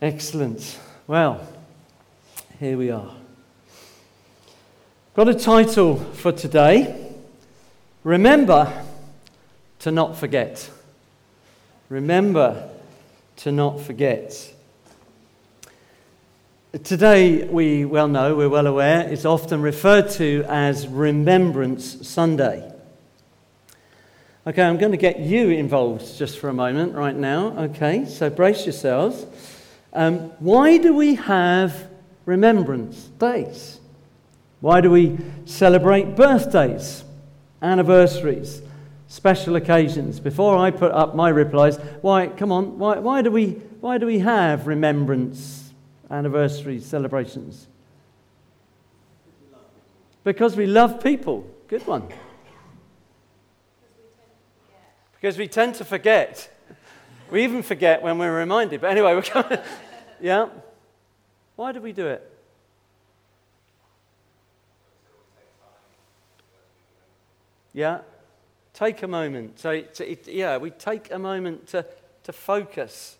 Excellent. Well, here we are. Got a title for today Remember to Not Forget. Remember to Not Forget. Today, we well know, we're well aware, is often referred to as Remembrance Sunday. Okay, I'm going to get you involved just for a moment right now. Okay, so brace yourselves. Um, why do we have remembrance days? Why do we celebrate birthdays, anniversaries, special occasions? Before I put up my replies, why, come on, why, why, do, we, why do we have remembrance, anniversaries, celebrations? Because we love people. Good one. Because we tend to forget. We even forget when we're reminded. But anyway, we're coming. yeah? Why do we do it? Yeah? Take a moment. So, it, yeah, we take a moment to, to focus.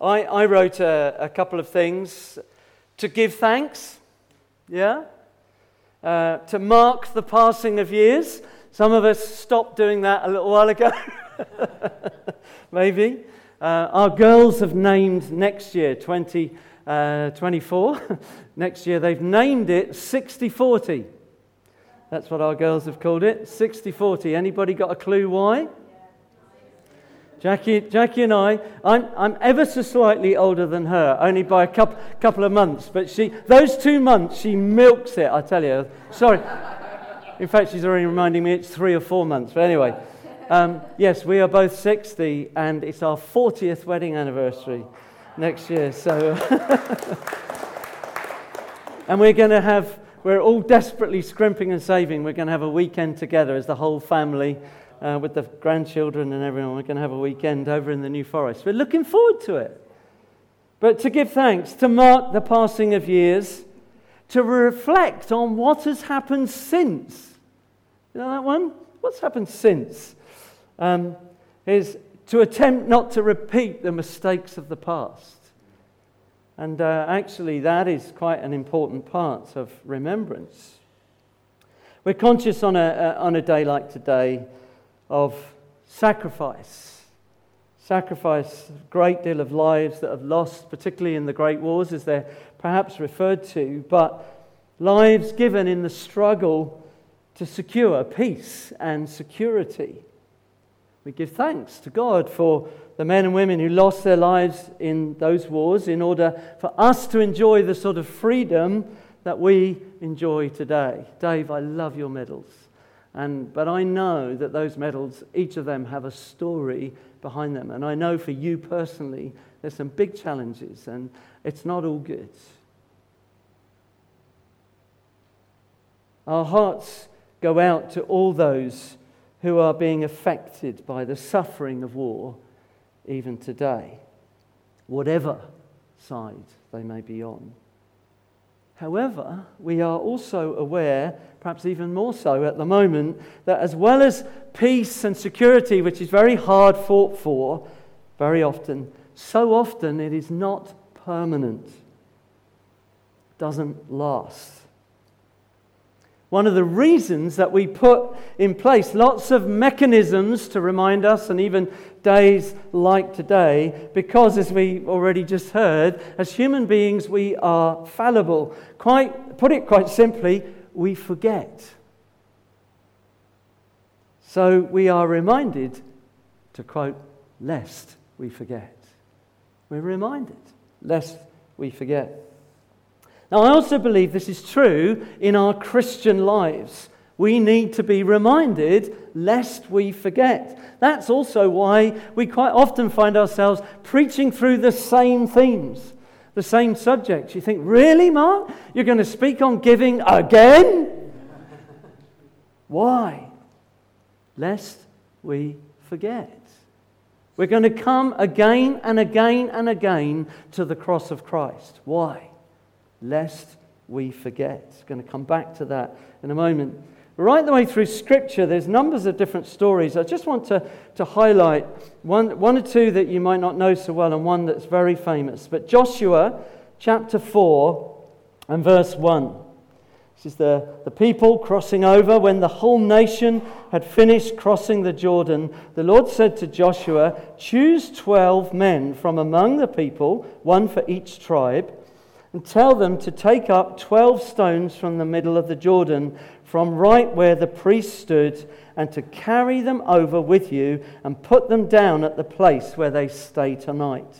I, I wrote a, a couple of things to give thanks. Yeah? Uh, to mark the passing of years. Some of us stopped doing that a little while ago, maybe. Uh, our girls have named next year, 2024, uh, next year, they've named it 60 40. That's what our girls have called it 60 40. Anybody got a clue why? Jackie, Jackie and I, I'm, I'm ever so slightly older than her, only by a couple, couple of months. But she, those two months, she milks it, I tell you. Sorry. In fact, she's already reminding me it's three or four months. But anyway, um, yes, we are both 60, and it's our 40th wedding anniversary next year. So, and we're going to have, we're all desperately scrimping and saving. We're going to have a weekend together as the whole family. Uh, with the grandchildren and everyone, we're going to have a weekend over in the New Forest. We're looking forward to it. But to give thanks, to mark the passing of years, to reflect on what has happened since. You know that one? What's happened since? Um, is to attempt not to repeat the mistakes of the past. And uh, actually, that is quite an important part of remembrance. We're conscious on a, uh, on a day like today of sacrifice. Sacrifice, a great deal of lives that have lost, particularly in the Great Wars, as they're perhaps referred to, but lives given in the struggle to secure peace and security. We give thanks to God for the men and women who lost their lives in those wars in order for us to enjoy the sort of freedom that we enjoy today. Dave, I love your medals. And, but I know that those medals, each of them have a story behind them. And I know for you personally, there's some big challenges and it's not all good. Our hearts go out to all those who are being affected by the suffering of war even today, whatever side they may be on. However, we are also aware, perhaps even more so at the moment, that as well as peace and security, which is very hard fought for, very often, so often it is not permanent, doesn't last. One of the reasons that we put in place lots of mechanisms to remind us, and even days like today, because as we already just heard, as human beings, we are fallible. Quite, put it quite simply, we forget. So we are reminded to quote, lest we forget. We're reminded, lest we forget. I also believe this is true in our Christian lives. We need to be reminded lest we forget. That's also why we quite often find ourselves preaching through the same themes, the same subjects. You think, really, Mark? You're going to speak on giving again? why? Lest we forget. We're going to come again and again and again to the cross of Christ. Why? Lest we forget. Going to come back to that in a moment. Right the way through Scripture, there's numbers of different stories. I just want to, to highlight one, one or two that you might not know so well and one that's very famous. But Joshua chapter 4 and verse 1. This is the, the people crossing over. When the whole nation had finished crossing the Jordan, the Lord said to Joshua, Choose 12 men from among the people, one for each tribe and tell them to take up 12 stones from the middle of the Jordan, from right where the priest stood, and to carry them over with you and put them down at the place where they stay tonight.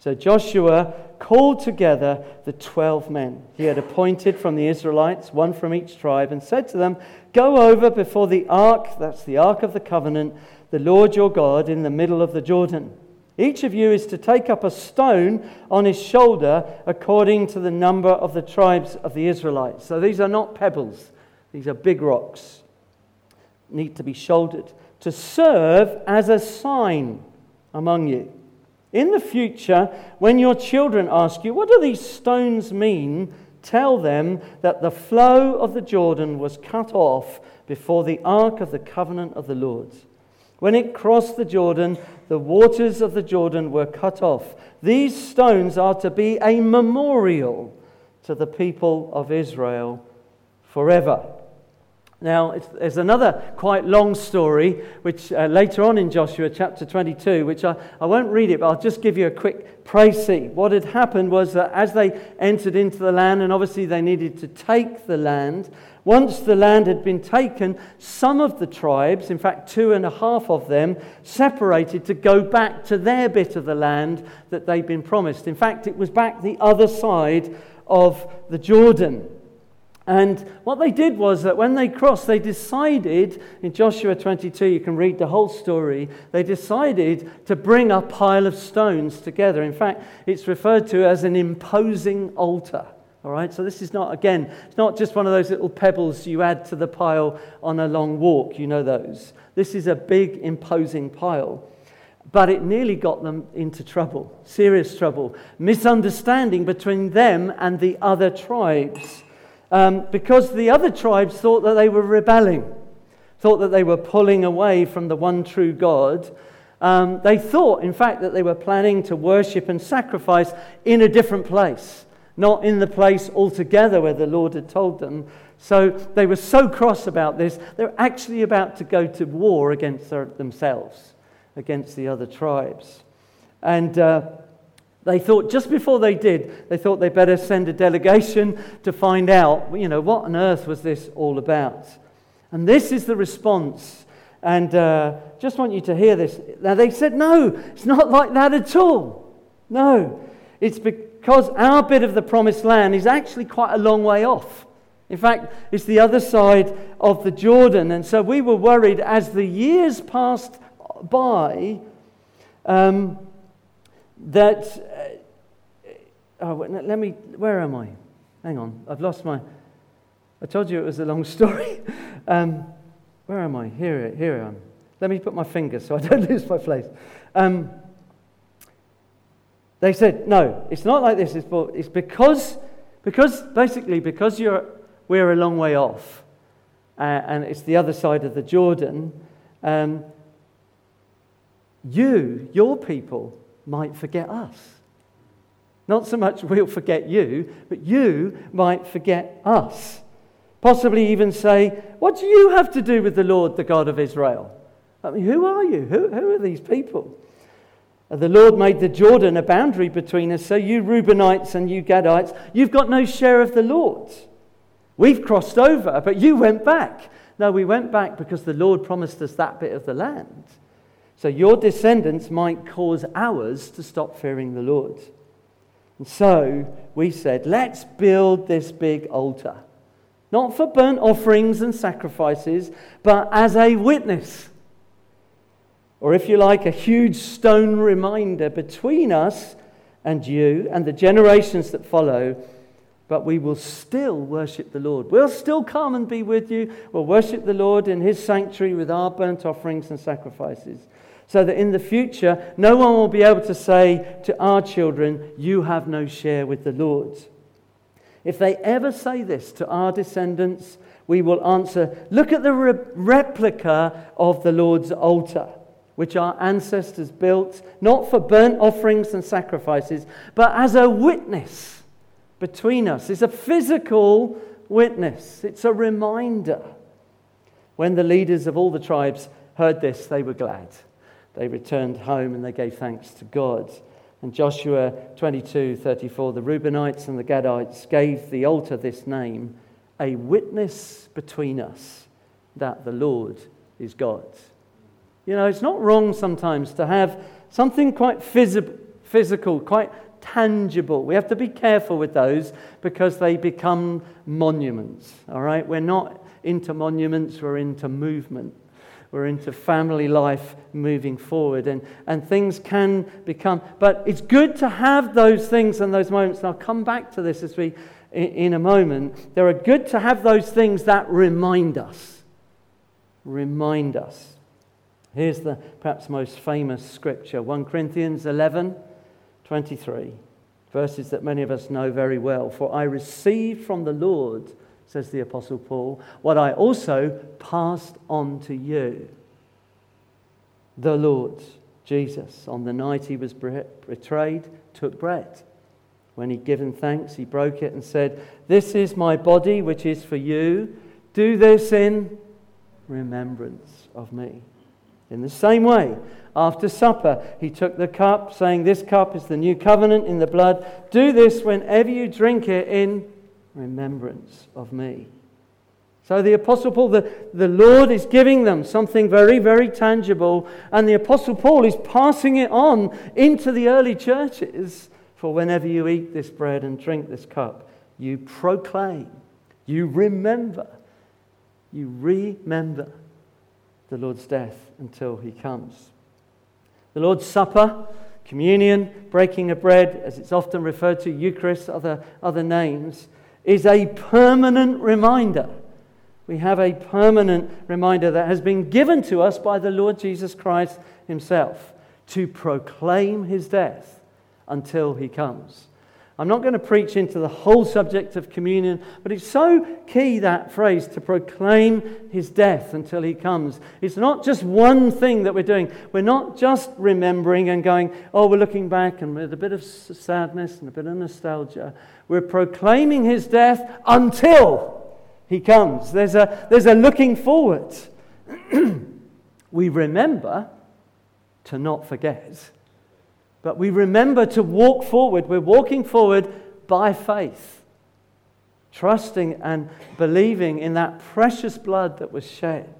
So Joshua called together the 12 men he had appointed from the Israelites, one from each tribe, and said to them, Go over before the ark, that's the ark of the covenant, the Lord your God, in the middle of the Jordan. Each of you is to take up a stone on his shoulder according to the number of the tribes of the Israelites. So these are not pebbles, these are big rocks. Need to be shouldered to serve as a sign among you. In the future, when your children ask you, What do these stones mean? tell them that the flow of the Jordan was cut off before the ark of the covenant of the Lord. When it crossed the Jordan, the waters of the Jordan were cut off. These stones are to be a memorial to the people of Israel forever. Now, there's another quite long story, which uh, later on in Joshua chapter 22, which I, I won't read it, but I'll just give you a quick précis. What had happened was that as they entered into the land, and obviously they needed to take the land, once the land had been taken, some of the tribes, in fact, two and a half of them, separated to go back to their bit of the land that they'd been promised. In fact, it was back the other side of the Jordan. And what they did was that when they crossed, they decided, in Joshua 22, you can read the whole story, they decided to bring a pile of stones together. In fact, it's referred to as an imposing altar. All right, so this is not, again, it's not just one of those little pebbles you add to the pile on a long walk, you know those. This is a big, imposing pile. But it nearly got them into trouble, serious trouble, misunderstanding between them and the other tribes. Um, because the other tribes thought that they were rebelling, thought that they were pulling away from the one true God. Um, they thought, in fact, that they were planning to worship and sacrifice in a different place not in the place altogether where the Lord had told them. So they were so cross about this, they're actually about to go to war against themselves, against the other tribes. And uh, they thought, just before they did, they thought they'd better send a delegation to find out, you know, what on earth was this all about? And this is the response. And uh, just want you to hear this. Now, they said, no, it's not like that at all. No, it's because our bit of the promised land is actually quite a long way off. In fact, it's the other side of the Jordan. And so we were worried as the years passed by um, that. Uh, oh, let me. Where am I? Hang on. I've lost my. I told you it was a long story. um, where am I? Here, here I am. Let me put my finger so I don't lose my place. Um, they said, no, it's not like this. It's, it's because, because, basically, because you're, we're a long way off uh, and it's the other side of the Jordan, um, you, your people, might forget us. Not so much we'll forget you, but you might forget us. Possibly even say, What do you have to do with the Lord, the God of Israel? I mean, who are you? Who, who are these people? The Lord made the Jordan a boundary between us, so you Reubenites and you Gadites, you've got no share of the Lord. We've crossed over, but you went back. No, we went back because the Lord promised us that bit of the land. So your descendants might cause ours to stop fearing the Lord. And so we said, let's build this big altar. Not for burnt offerings and sacrifices, but as a witness or if you like, a huge stone reminder between us and you and the generations that follow. But we will still worship the Lord. We'll still come and be with you. We'll worship the Lord in his sanctuary with our burnt offerings and sacrifices. So that in the future, no one will be able to say to our children, You have no share with the Lord. If they ever say this to our descendants, we will answer Look at the re- replica of the Lord's altar, which our ancestors built, not for burnt offerings and sacrifices, but as a witness between us. It's a physical witness, it's a reminder. When the leaders of all the tribes heard this, they were glad. They returned home and they gave thanks to God. And Joshua 22 34, the Reubenites and the Gadites gave the altar this name, a witness between us that the Lord is God. You know, it's not wrong sometimes to have something quite phys- physical, quite tangible. We have to be careful with those because they become monuments, all right? We're not into monuments, we're into movement. We're into family life moving forward, and, and things can become. But it's good to have those things and those moments. And I'll come back to this as we, in a moment. There are good to have those things that remind us. Remind us. Here's the perhaps most famous scripture 1 Corinthians 11 23, verses that many of us know very well. For I received from the Lord says the Apostle Paul, what I also passed on to you. The Lord Jesus, on the night he was betrayed, took bread. When he'd given thanks, he broke it and said, This is my body, which is for you. Do this in remembrance of me. In the same way, after supper, he took the cup, saying, This cup is the new covenant in the blood. Do this whenever you drink it in remembrance of me. So the Apostle Paul, the, the Lord is giving them something very, very tangible, and the Apostle Paul is passing it on into the early churches. For whenever you eat this bread and drink this cup, you proclaim, you remember, you remember the Lord's death until he comes. The Lord's Supper, communion, breaking of bread, as it's often referred to, Eucharist, other, other names, is a permanent reminder. We have a permanent reminder that has been given to us by the Lord Jesus Christ Himself to proclaim His death until He comes. I'm not going to preach into the whole subject of communion, but it's so key that phrase to proclaim his death until he comes. It's not just one thing that we're doing. We're not just remembering and going, oh, we're looking back and with a bit of sadness and a bit of nostalgia. We're proclaiming his death until he comes. There's a, there's a looking forward. we remember to not forget but we remember to walk forward. We're walking forward by faith, trusting and believing in that precious blood that was shed.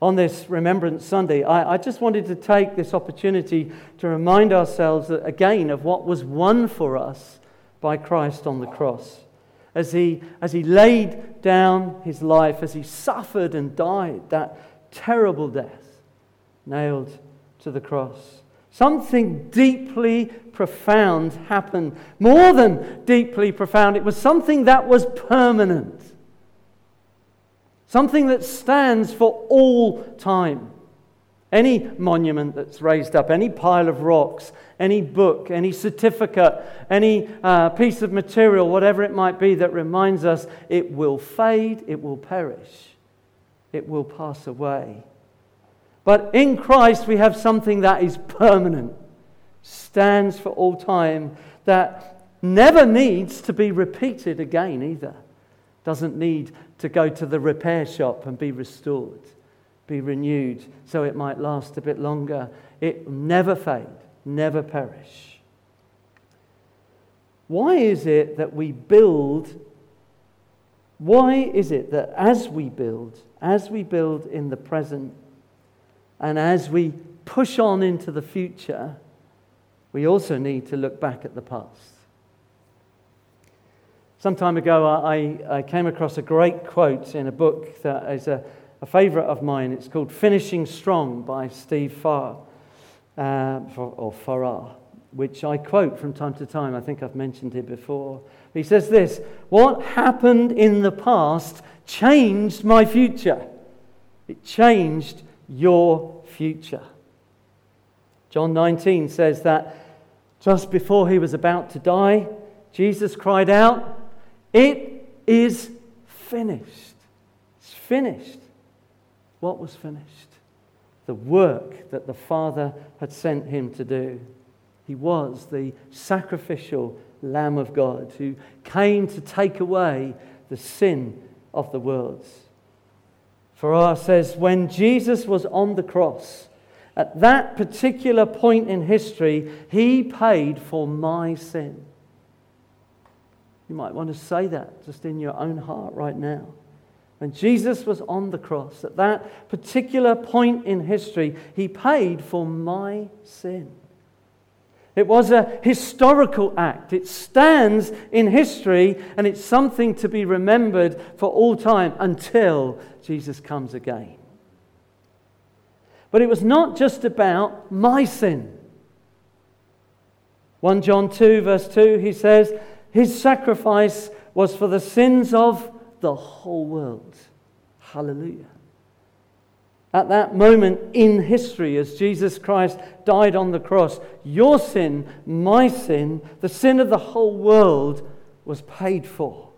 On this Remembrance Sunday, I, I just wanted to take this opportunity to remind ourselves again of what was won for us by Christ on the cross. As he, as he laid down his life, as he suffered and died that terrible death, nailed to the cross. Something deeply profound happened. More than deeply profound, it was something that was permanent. Something that stands for all time. Any monument that's raised up, any pile of rocks, any book, any certificate, any uh, piece of material, whatever it might be that reminds us it will fade, it will perish, it will pass away. But in Christ, we have something that is permanent, stands for all time, that never needs to be repeated again either. Doesn't need to go to the repair shop and be restored, be renewed so it might last a bit longer. It never fade, never perish. Why is it that we build? Why is it that as we build, as we build in the present, and as we push on into the future, we also need to look back at the past. Some time ago, I, I came across a great quote in a book that is a, a favorite of mine. It's called Finishing Strong by Steve Farr, uh, or Farrar, which I quote from time to time. I think I've mentioned it before. He says this What happened in the past changed my future. It changed your future. John 19 says that just before he was about to die, Jesus cried out, It is finished. It's finished. What was finished? The work that the Father had sent him to do. He was the sacrificial Lamb of God who came to take away the sin of the world. Farrar says, when Jesus was on the cross, at that particular point in history, he paid for my sin. You might want to say that just in your own heart right now. When Jesus was on the cross, at that particular point in history, he paid for my sin. It was a historical act. It stands in history and it's something to be remembered for all time until Jesus comes again. But it was not just about my sin. 1 John 2, verse 2, he says, His sacrifice was for the sins of the whole world. Hallelujah. At that moment in history, as Jesus Christ died on the cross, your sin, my sin, the sin of the whole world was paid for.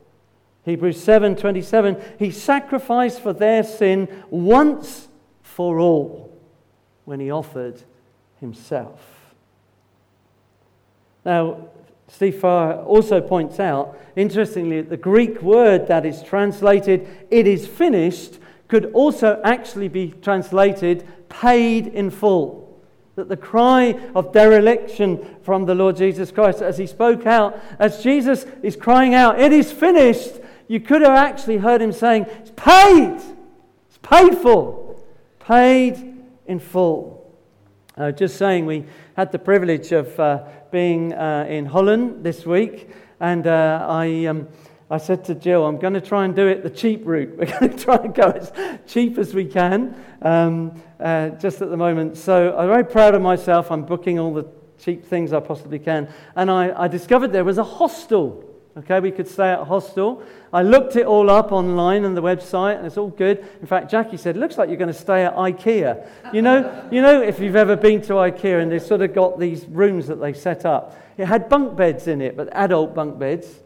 Hebrews 7:27 He sacrificed for their sin once for all when he offered himself. Now, Steve Farr also points out, interestingly, the Greek word that is translated, it is finished, could also actually be translated paid in full. That the cry of dereliction from the Lord Jesus Christ as he spoke out, as Jesus is crying out, It is finished, you could have actually heard him saying, It's paid! It's paid for! Paid in full. Uh, just saying, we had the privilege of uh, being uh, in Holland this week, and uh, I, um, I said to Jill, I'm going to try and do it the cheap route. We're going to try and go as cheap as we can, um, uh, just at the moment. So I'm very proud of myself. I'm booking all the cheap things I possibly can. And I, I discovered there was a hostel Okay, we could stay at a hostel. I looked it all up online on the website, and it's all good. In fact, Jackie said, "Looks like you're going to stay at IKEA." You know, you know, if you've ever been to IKEA, and they've sort of got these rooms that they set up. It had bunk beds in it, but adult bunk beds.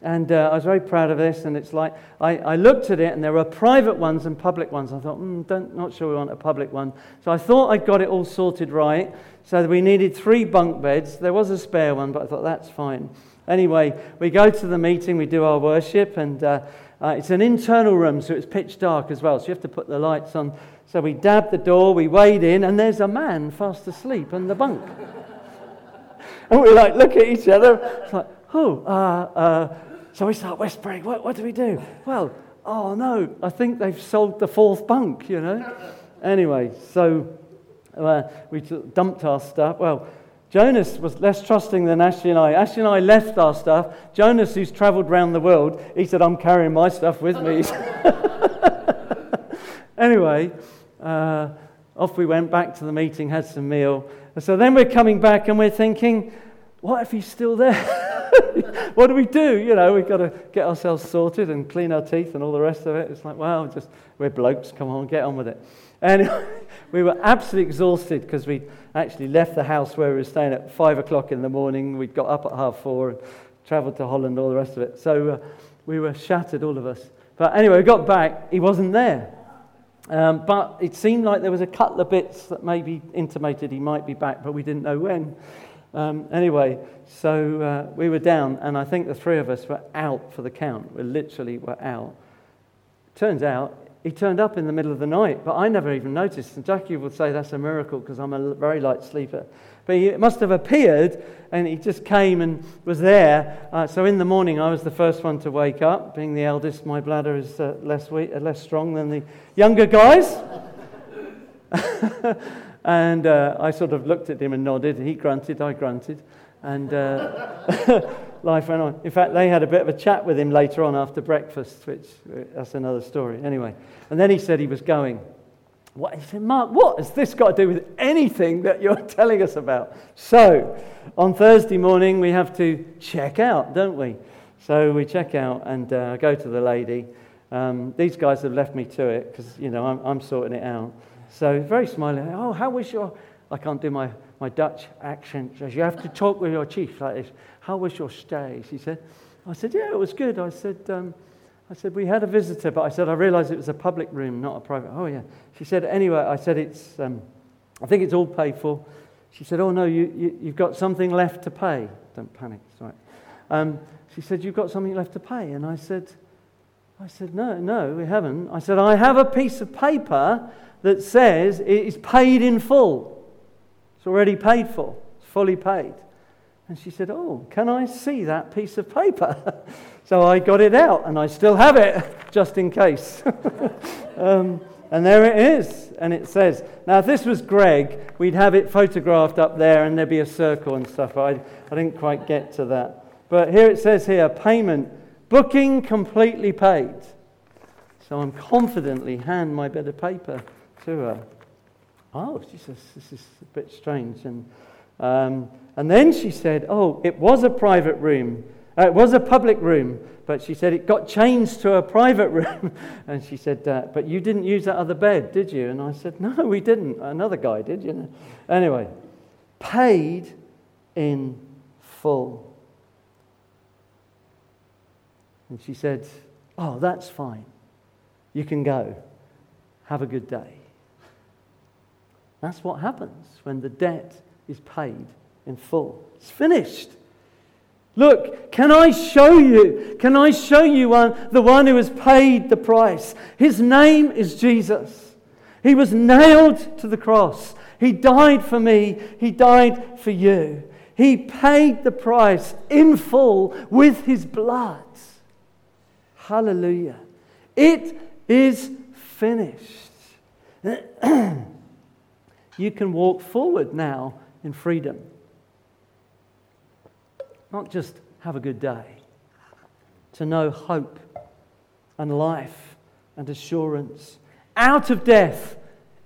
And uh, I was very proud of this. And it's like I, I, looked at it, and there were private ones and public ones. I thought, mm, don't, not sure we want a public one. So I thought I'd got it all sorted right. So we needed three bunk beds. There was a spare one, but I thought that's fine. Anyway, we go to the meeting, we do our worship, and uh, uh, it's an internal room, so it's pitch dark as well, so you have to put the lights on. So we dab the door, we wade in, and there's a man fast asleep on the bunk. and we like look at each other, it's like, oh, uh, uh, so we start whispering, what, what do we do? Well, oh no, I think they've sold the fourth bunk, you know. anyway, so uh, we dumped our stuff. Well, Jonas was less trusting than Ashley and I. Ashley and I left our stuff. Jonas, who's traveled around the world, he said, I'm carrying my stuff with me. anyway, uh, off we went back to the meeting, had some meal. So then we're coming back and we're thinking, what if he's still there? what do we do? You know, we've got to get ourselves sorted and clean our teeth and all the rest of it. It's like, well, just we're blokes, come on, get on with it. And we were absolutely exhausted because we actually left the house where we were staying at five o'clock in the morning. We'd got up at half four and travelled to Holland, all the rest of it. So uh, we were shattered, all of us. But anyway, we got back. He wasn't there. Um, but it seemed like there was a couple of bits that maybe intimated he might be back, but we didn't know when. Um, anyway, so uh, we were down, and I think the three of us were out for the count. We literally were out. Turns out he turned up in the middle of the night, but I never even noticed. And Jackie would say that's a miracle because I'm a very light sleeper. But he must have appeared and he just came and was there. Uh, so in the morning, I was the first one to wake up. Being the eldest, my bladder is uh, less, weak, uh, less strong than the younger guys. and uh, I sort of looked at him and nodded. He grunted, I grunted. And uh, life went on. In fact, they had a bit of a chat with him later on after breakfast, which uh, that's another story. Anyway, and then he said he was going. What? He said, Mark, what has this got to do with anything that you're telling us about? So, on Thursday morning, we have to check out, don't we? So we check out and uh, go to the lady. Um, these guys have left me to it because, you know, I'm, I'm sorting it out. So very smiling. Oh, how was your... I can't do my, my Dutch accent. Says, you have to talk with your chief like this. How was your stay? She said. I said, yeah, it was good. I said, um, I said, We had a visitor, but I said, I realized it was a public room, not a private. Oh, yeah. She said, Anyway, I said, it's, um, I think it's all paid for. She said, Oh, no, you, you, you've got something left to pay. Don't panic, right. Um, she said, You've got something left to pay. And I said, I said, No, no, we haven't. I said, I have a piece of paper that says it is paid in full. It's already paid for, it's fully paid. And she said, Oh, can I see that piece of paper? so I got it out and I still have it just in case. um, and there it is. And it says, Now, if this was Greg, we'd have it photographed up there and there'd be a circle and stuff. I, I didn't quite get to that. But here it says here payment, booking completely paid. So I'm confidently hand my bit of paper to her. Oh, she says, this is a bit strange. And, um, and then she said, oh, it was a private room. Uh, it was a public room, but she said it got changed to a private room. and she said, uh, but you didn't use that other bed, did you? And I said, no, we didn't. Another guy did, you know. Anyway, paid in full. And she said, Oh, that's fine. You can go. Have a good day. That's what happens when the debt is paid in full. It's finished. Look, can I show you? Can I show you one, the one who has paid the price? His name is Jesus. He was nailed to the cross. He died for me. He died for you. He paid the price in full with his blood. Hallelujah. It is finished. you can walk forward now in freedom. Not just have a good day, to know hope and life and assurance. Out of death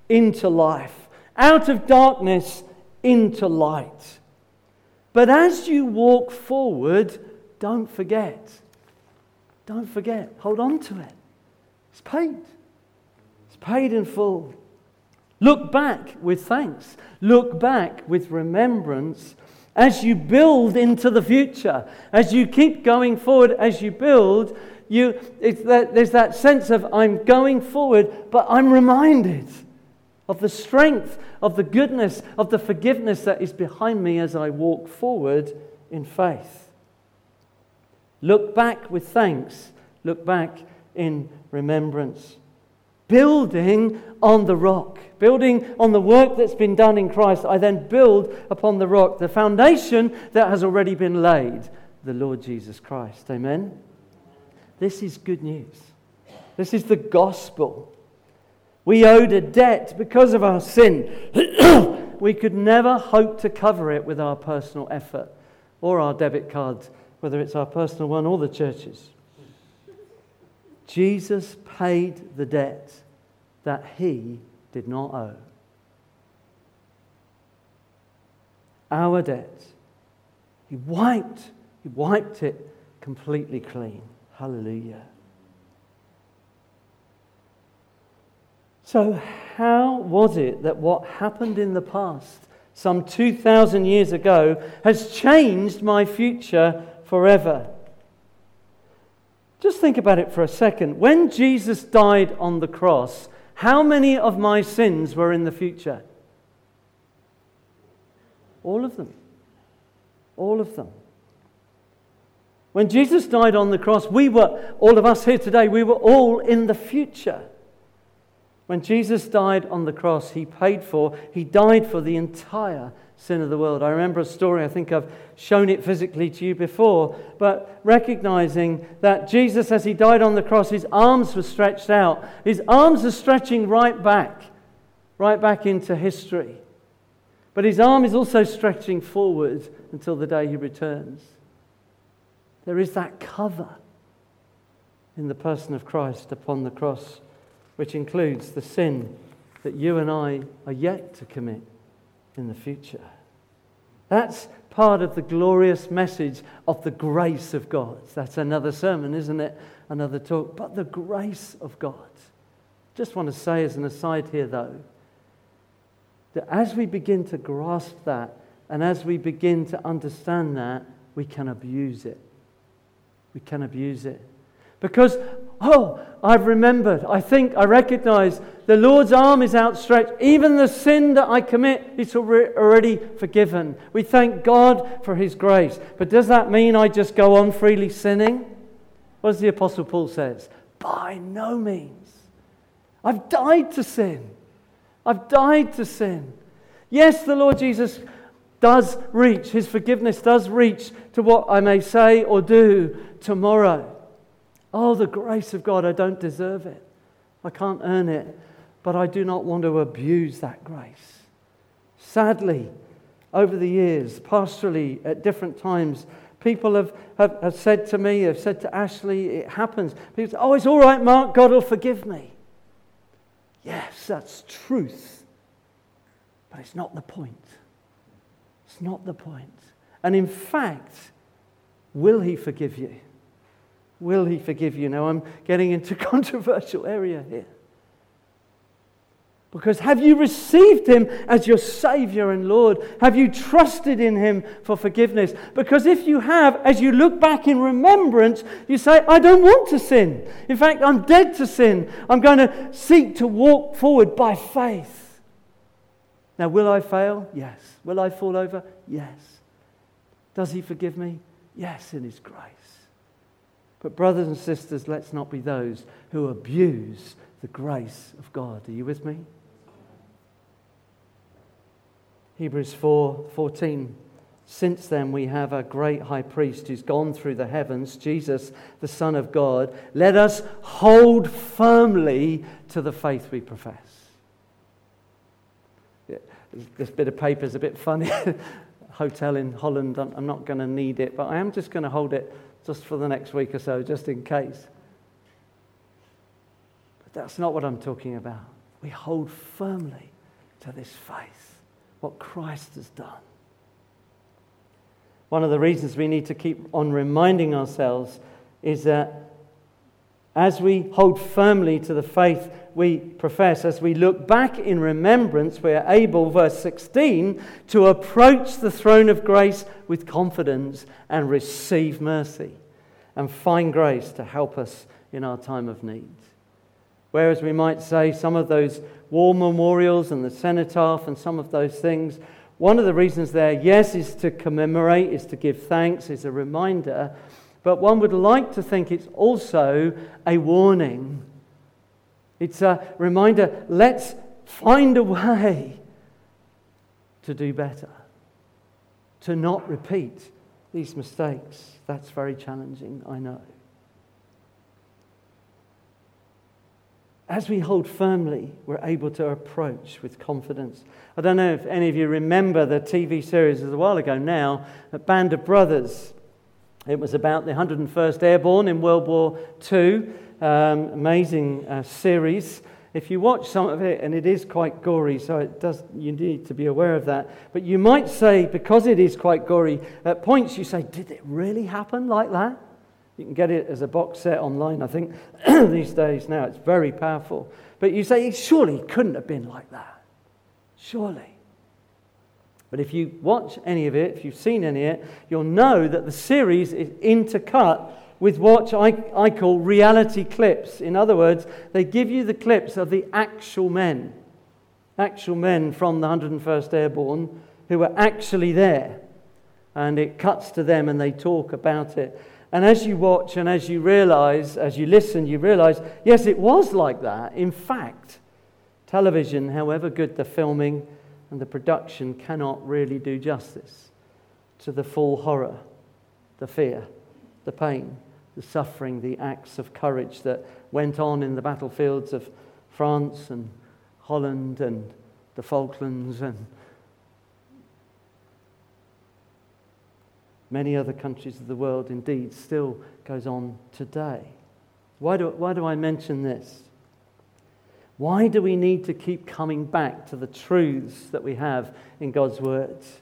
into life, out of darkness into light. But as you walk forward, don't forget don't forget, hold on to it. It's paid. It's paid in full. Look back with thanks. Look back with remembrance as you build into the future. As you keep going forward, as you build, you, that, there's that sense of I'm going forward, but I'm reminded of the strength, of the goodness, of the forgiveness that is behind me as I walk forward in faith. Look back with thanks. Look back in remembrance. Building on the rock, building on the work that's been done in Christ, I then build upon the rock, the foundation that has already been laid, the Lord Jesus Christ. Amen? This is good news. This is the gospel. We owed a debt because of our sin. we could never hope to cover it with our personal effort or our debit cards whether it's our personal one or the church's. Jesus paid the debt that he did not owe. Our debt. He wiped, he wiped it completely clean. Hallelujah. So, how was it that what happened in the past, some 2,000 years ago, has changed my future forever. Just think about it for a second. When Jesus died on the cross, how many of my sins were in the future? All of them. All of them. When Jesus died on the cross, we were, all of us here today, we were all in the future. When Jesus died on the cross, he paid for, he died for the entire sin of the world. I remember a story, I think I've shown it physically to you before, but recognizing that Jesus, as he died on the cross, his arms were stretched out. His arms are stretching right back, right back into history. But his arm is also stretching forward until the day he returns. There is that cover in the person of Christ upon the cross, which includes the sin that you and I are yet to commit in the future. That's part of the glorious message of the grace of God. That's another sermon, isn't it? Another talk. But the grace of God. Just want to say as an aside here, though, that as we begin to grasp that and as we begin to understand that, we can abuse it. We can abuse it. Because Oh, I've remembered. I think, I recognize the Lord's arm is outstretched. Even the sin that I commit is already forgiven. We thank God for His grace. But does that mean I just go on freely sinning? What does the Apostle Paul says? By no means. I've died to sin. I've died to sin. Yes, the Lord Jesus does reach, His forgiveness does reach to what I may say or do tomorrow. Oh, the grace of God, I don't deserve it. I can't earn it, but I do not want to abuse that grace. Sadly, over the years, pastorally, at different times, people have, have, have said to me, have said to Ashley, it happens. People say, Oh, it's all right, Mark, God will forgive me. Yes, that's truth, but it's not the point. It's not the point. And in fact, will He forgive you? Will he forgive you? Now, I'm getting into controversial area here. Because have you received him as your Savior and Lord? Have you trusted in him for forgiveness? Because if you have, as you look back in remembrance, you say, I don't want to sin. In fact, I'm dead to sin. I'm going to seek to walk forward by faith. Now, will I fail? Yes. Will I fall over? Yes. Does he forgive me? Yes, in his grace. But, brothers and sisters, let's not be those who abuse the grace of God. Are you with me? Hebrews 4 14. Since then, we have a great high priest who's gone through the heavens, Jesus, the Son of God. Let us hold firmly to the faith we profess. This bit of paper is a bit funny. Hotel in Holland, I'm not going to need it, but I am just going to hold it just for the next week or so, just in case. But that's not what I'm talking about. We hold firmly to this faith, what Christ has done. One of the reasons we need to keep on reminding ourselves is that as we hold firmly to the faith we profess, as we look back in remembrance, we are able, verse 16, to approach the throne of grace with confidence and receive mercy and find grace to help us in our time of need. Whereas we might say some of those war memorials and the cenotaph and some of those things, one of the reasons there, yes, is to commemorate, is to give thanks, is a reminder, but one would like to think it's also a warning. It's a reminder let's find a way to do better, to not repeat these mistakes. That's very challenging, I know. As we hold firmly, we're able to approach with confidence. I don't know if any of you remember the TV series a while ago now, Band of Brothers. It was about the 101st Airborne in World War II. Um, amazing uh, series. If you watch some of it, and it is quite gory, so it does, you need to be aware of that. But you might say, because it is quite gory, at points you say, Did it really happen like that? You can get it as a box set online, I think, these days now. It's very powerful. But you say, Surely couldn't have been like that. Surely. But if you watch any of it, if you've seen any of it, you'll know that the series is intercut with what I, I call reality clips. In other words, they give you the clips of the actual men, actual men from the 101st Airborne who were actually there. And it cuts to them and they talk about it. And as you watch and as you realize, as you listen, you realize, yes, it was like that. In fact, television, however good the filming and the production, cannot really do justice to the full horror, the fear, the pain, the suffering, the acts of courage that went on in the battlefields of France and Holland and the Falklands and many other countries of the world, indeed, still goes on today. Why do, why do I mention this? Why do we need to keep coming back to the truths that we have in God's words?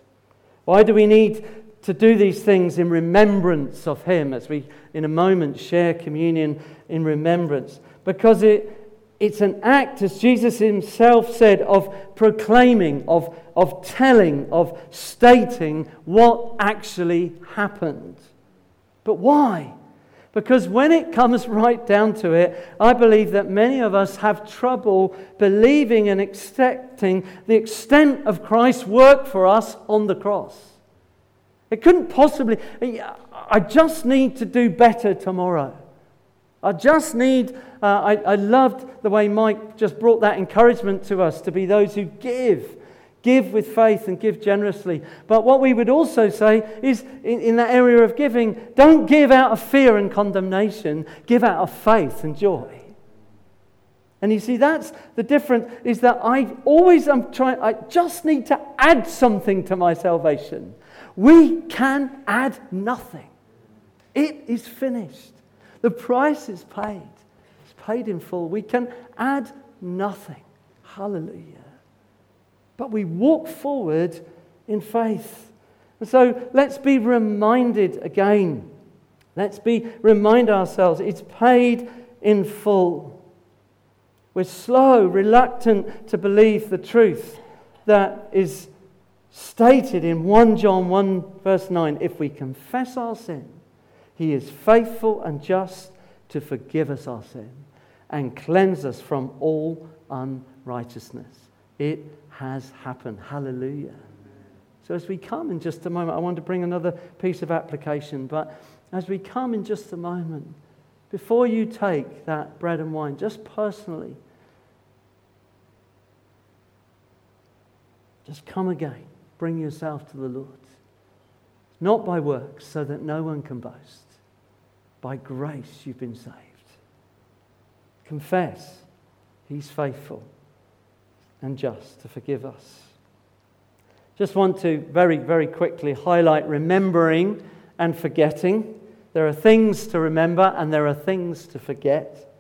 Why do we need to do these things in remembrance of Him as we, in a moment, share communion in remembrance. Because it, it's an act, as Jesus Himself said, of proclaiming, of, of telling, of stating what actually happened. But why? Because when it comes right down to it, I believe that many of us have trouble believing and accepting the extent of Christ's work for us on the cross. It couldn't possibly, I just need to do better tomorrow. I just need, uh, I, I loved the way Mike just brought that encouragement to us to be those who give Give with faith and give generously. But what we would also say is in, in, that area of giving, don't give out of fear and condemnation, give out of faith and joy. And you see, that's the difference is that I always am trying, I just need to add something to my salvation. We can add nothing, it is finished. The price is paid, it's paid in full. We can add nothing. Hallelujah but we walk forward in faith. And so let's be reminded again. Let's be remind ourselves it's paid in full. We're slow, reluctant to believe the truth that is stated in 1 John 1 verse 9. If we confess our sin, he is faithful and just to forgive us our sin and cleanse us from all unrighteousness. It has happened. Hallelujah. So, as we come in just a moment, I want to bring another piece of application. But as we come in just a moment, before you take that bread and wine, just personally, just come again. Bring yourself to the Lord. Not by works, so that no one can boast. By grace, you've been saved. Confess, He's faithful and just to forgive us. Just want to very, very quickly highlight remembering and forgetting. There are things to remember and there are things to forget,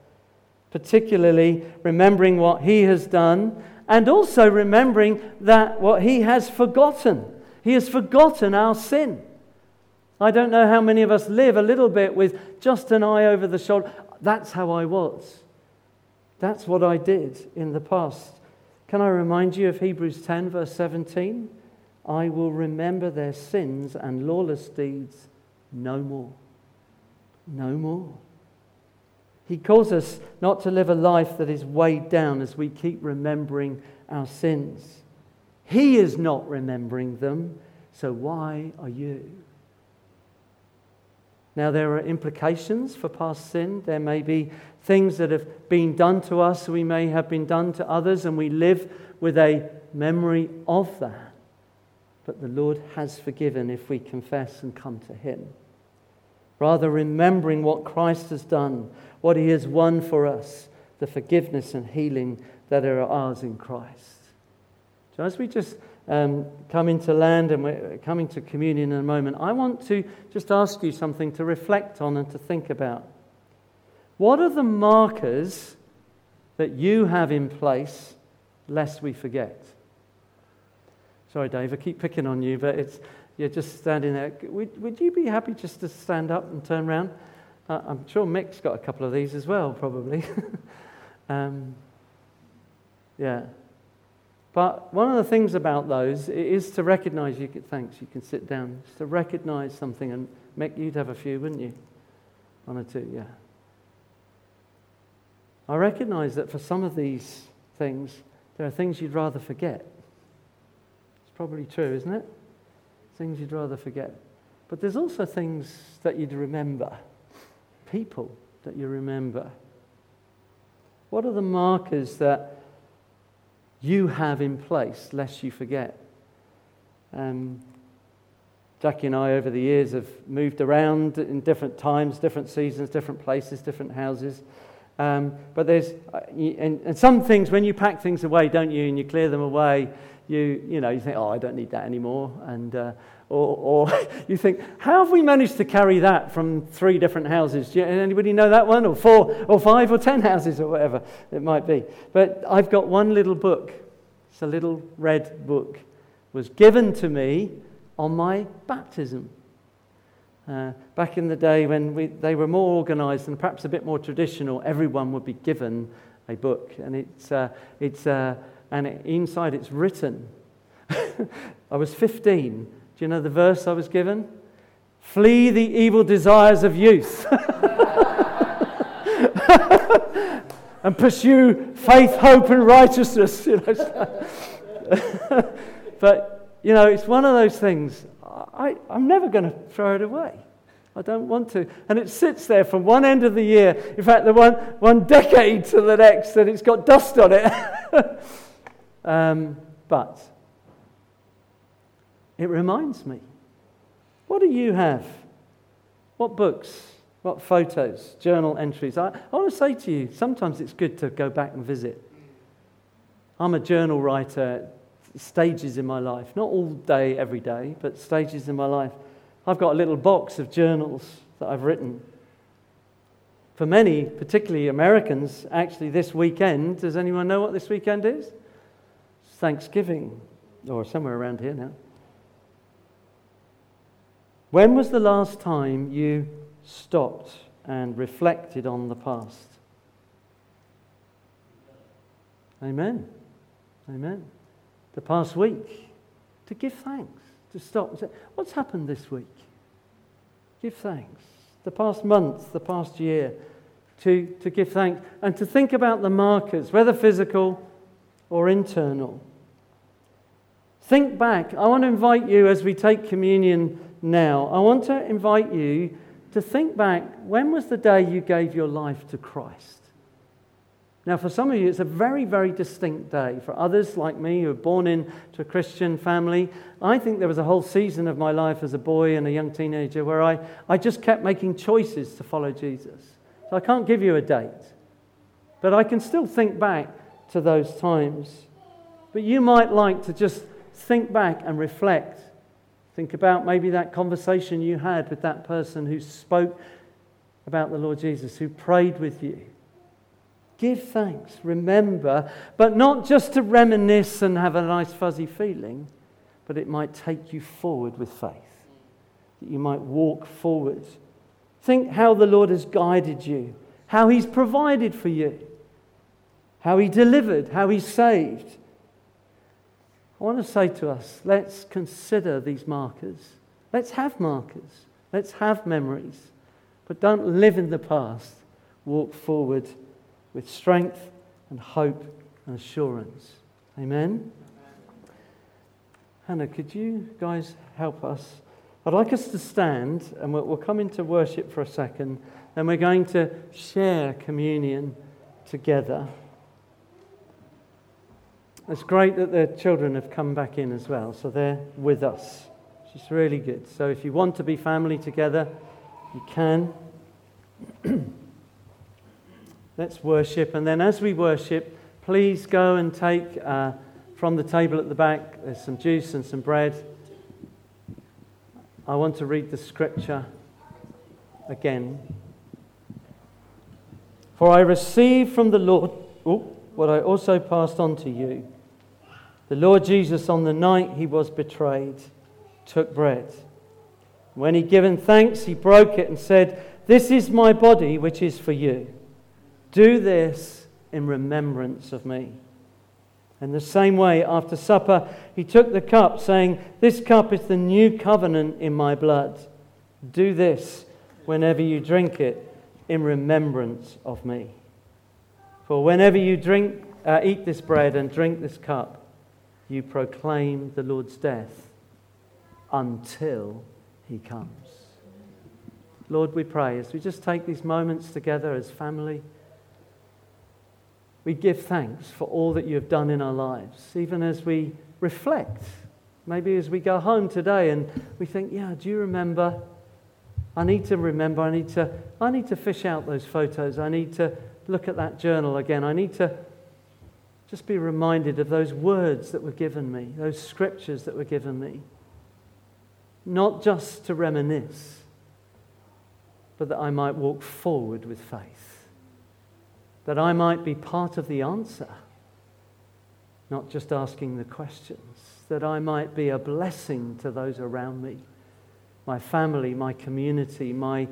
particularly remembering what He has done and also remembering that what He has forgotten. He has forgotten our sin. I don't know how many of us live a little bit with just an eye over the shoulder. That's how I was. That's what I did in the past. Can I remind you of Hebrews 10, verse 17? I will remember their sins and lawless deeds no more. No more. He calls us not to live a life that is weighed down as we keep remembering our sins. He is not remembering them, so why are you? Now, there are implications for past sin. There may be things that have been done to us, we may have been done to others, and we live with a memory of that. But the Lord has forgiven if we confess and come to Him. Rather, remembering what Christ has done, what He has won for us, the forgiveness and healing that are ours in Christ. So, as we just um, coming to land and we're coming to communion in a moment, I want to just ask you something to reflect on and to think about. What are the markers that you have in place lest we forget? Sorry, Dave, I keep picking on you, but it's, you're just standing there. Would, would you be happy just to stand up and turn around? Uh, I'm sure Mick's got a couple of these as well, probably. um, yeah. But one of the things about those is to recognize you can, thanks, you can sit down, to recognize something and make you'd have a few, wouldn't you? One or two, yeah. I recognize that for some of these things, there are things you'd rather forget. It's probably true, isn't it? Things you'd rather forget. But there's also things that you'd remember, people that you remember. What are the markers that you have in place, lest you forget. Um, Jackie and I, over the years, have moved around in different times, different seasons, different places, different houses. Um, but there's, uh, and, and, some things, when you pack things away, don't you, and you clear them away, you, you know, you think, oh, I don't need that anymore. And, uh, or, or you think, how have we managed to carry that from three different houses? Do anybody know that one? Or four, or five, or ten houses, or whatever it might be. But I've got one little book. It's a little red book. It was given to me on my baptism. Uh, back in the day when we, they were more organized and perhaps a bit more traditional, everyone would be given a book. And, it's, uh, it's, uh, and it, inside it's written. I was 15 do you know the verse I was given? Flee the evil desires of youth. and pursue faith, hope, and righteousness. You know. but, you know, it's one of those things. I, I'm never going to throw it away. I don't want to. And it sits there from one end of the year, in fact, the one, one decade to the next, and it's got dust on it. um, but it reminds me what do you have? What books? What photos? Journal entries? I, I want to say to you, sometimes it's good to go back and visit. I'm a journal writer, stages in my life, not all day, every day, but stages in my life. I've got a little box of journals that I've written. For many, particularly Americans, actually, this weekend, does anyone know what this weekend is? It's Thanksgiving, or somewhere around here now. When was the last time you stopped and reflected on the past? Amen. Amen. The past week, to give thanks, to stop and say, What's happened this week? Give thanks. The past month, the past year, to, to give thanks and to think about the markers, whether physical or internal. Think back. I want to invite you as we take communion now, I want to invite you to think back when was the day you gave your life to Christ? Now, for some of you, it's a very, very distinct day. For others, like me, who were born into a Christian family, I think there was a whole season of my life as a boy and a young teenager where I, I just kept making choices to follow Jesus. So I can't give you a date. But I can still think back to those times. But you might like to just think back and reflect Think about maybe that conversation you had with that person who spoke about the Lord Jesus, who prayed with you. Give thanks, remember, but not just to reminisce and have a nice fuzzy feeling, but it might take you forward with faith, that you might walk forward. Think how the Lord has guided you, how He's provided for you, how He delivered, how He saved. I want to say to us let's consider these markers. Let's have markers. Let's have memories. But don't live in the past. Walk forward with strength and hope and assurance. Amen? Hannah, could you guys help us? I'd like us to stand and we'll, come into worship for a second, and we're going to share communion together. It's great that the children have come back in as well, so they're with us. It's really good. So if you want to be family together, you can. Let's worship, and then as we worship, please go and take uh, from the table at the back, there's some juice and some bread. I want to read the scripture again. For I received from the Lord oh, what I also passed on to you the Lord Jesus, on the night he was betrayed, took bread. When he'd given thanks, he broke it and said, This is my body, which is for you. Do this in remembrance of me. In the same way, after supper, he took the cup, saying, This cup is the new covenant in my blood. Do this whenever you drink it in remembrance of me. For whenever you drink, uh, eat this bread and drink this cup, you proclaim the Lord's death until he comes. Lord, we pray as we just take these moments together as family, we give thanks for all that you have done in our lives, even as we reflect. Maybe as we go home today and we think, yeah, do you remember? I need to remember. I need to, I need to fish out those photos. I need to look at that journal again. I need to just be reminded of those words that were given me, those scriptures that were given me. Not just to reminisce, but that I might walk forward with faith. That I might be part of the answer, not just asking the questions. That I might be a blessing to those around me, my family, my community, my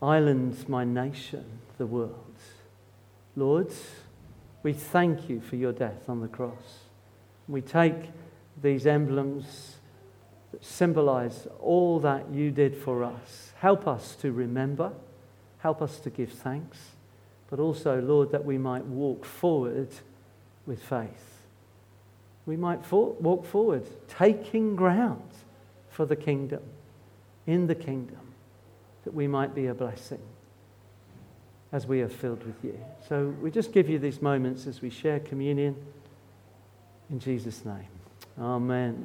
island, my nation, the world. Lord, we thank you for your death on the cross. We take these emblems that symbolize all that you did for us. Help us to remember, help us to give thanks, but also, Lord, that we might walk forward with faith. We might for- walk forward, taking ground for the kingdom, in the kingdom, that we might be a blessing as we are filled with you. So we just give you these moments as we share communion in Jesus' name. Amen.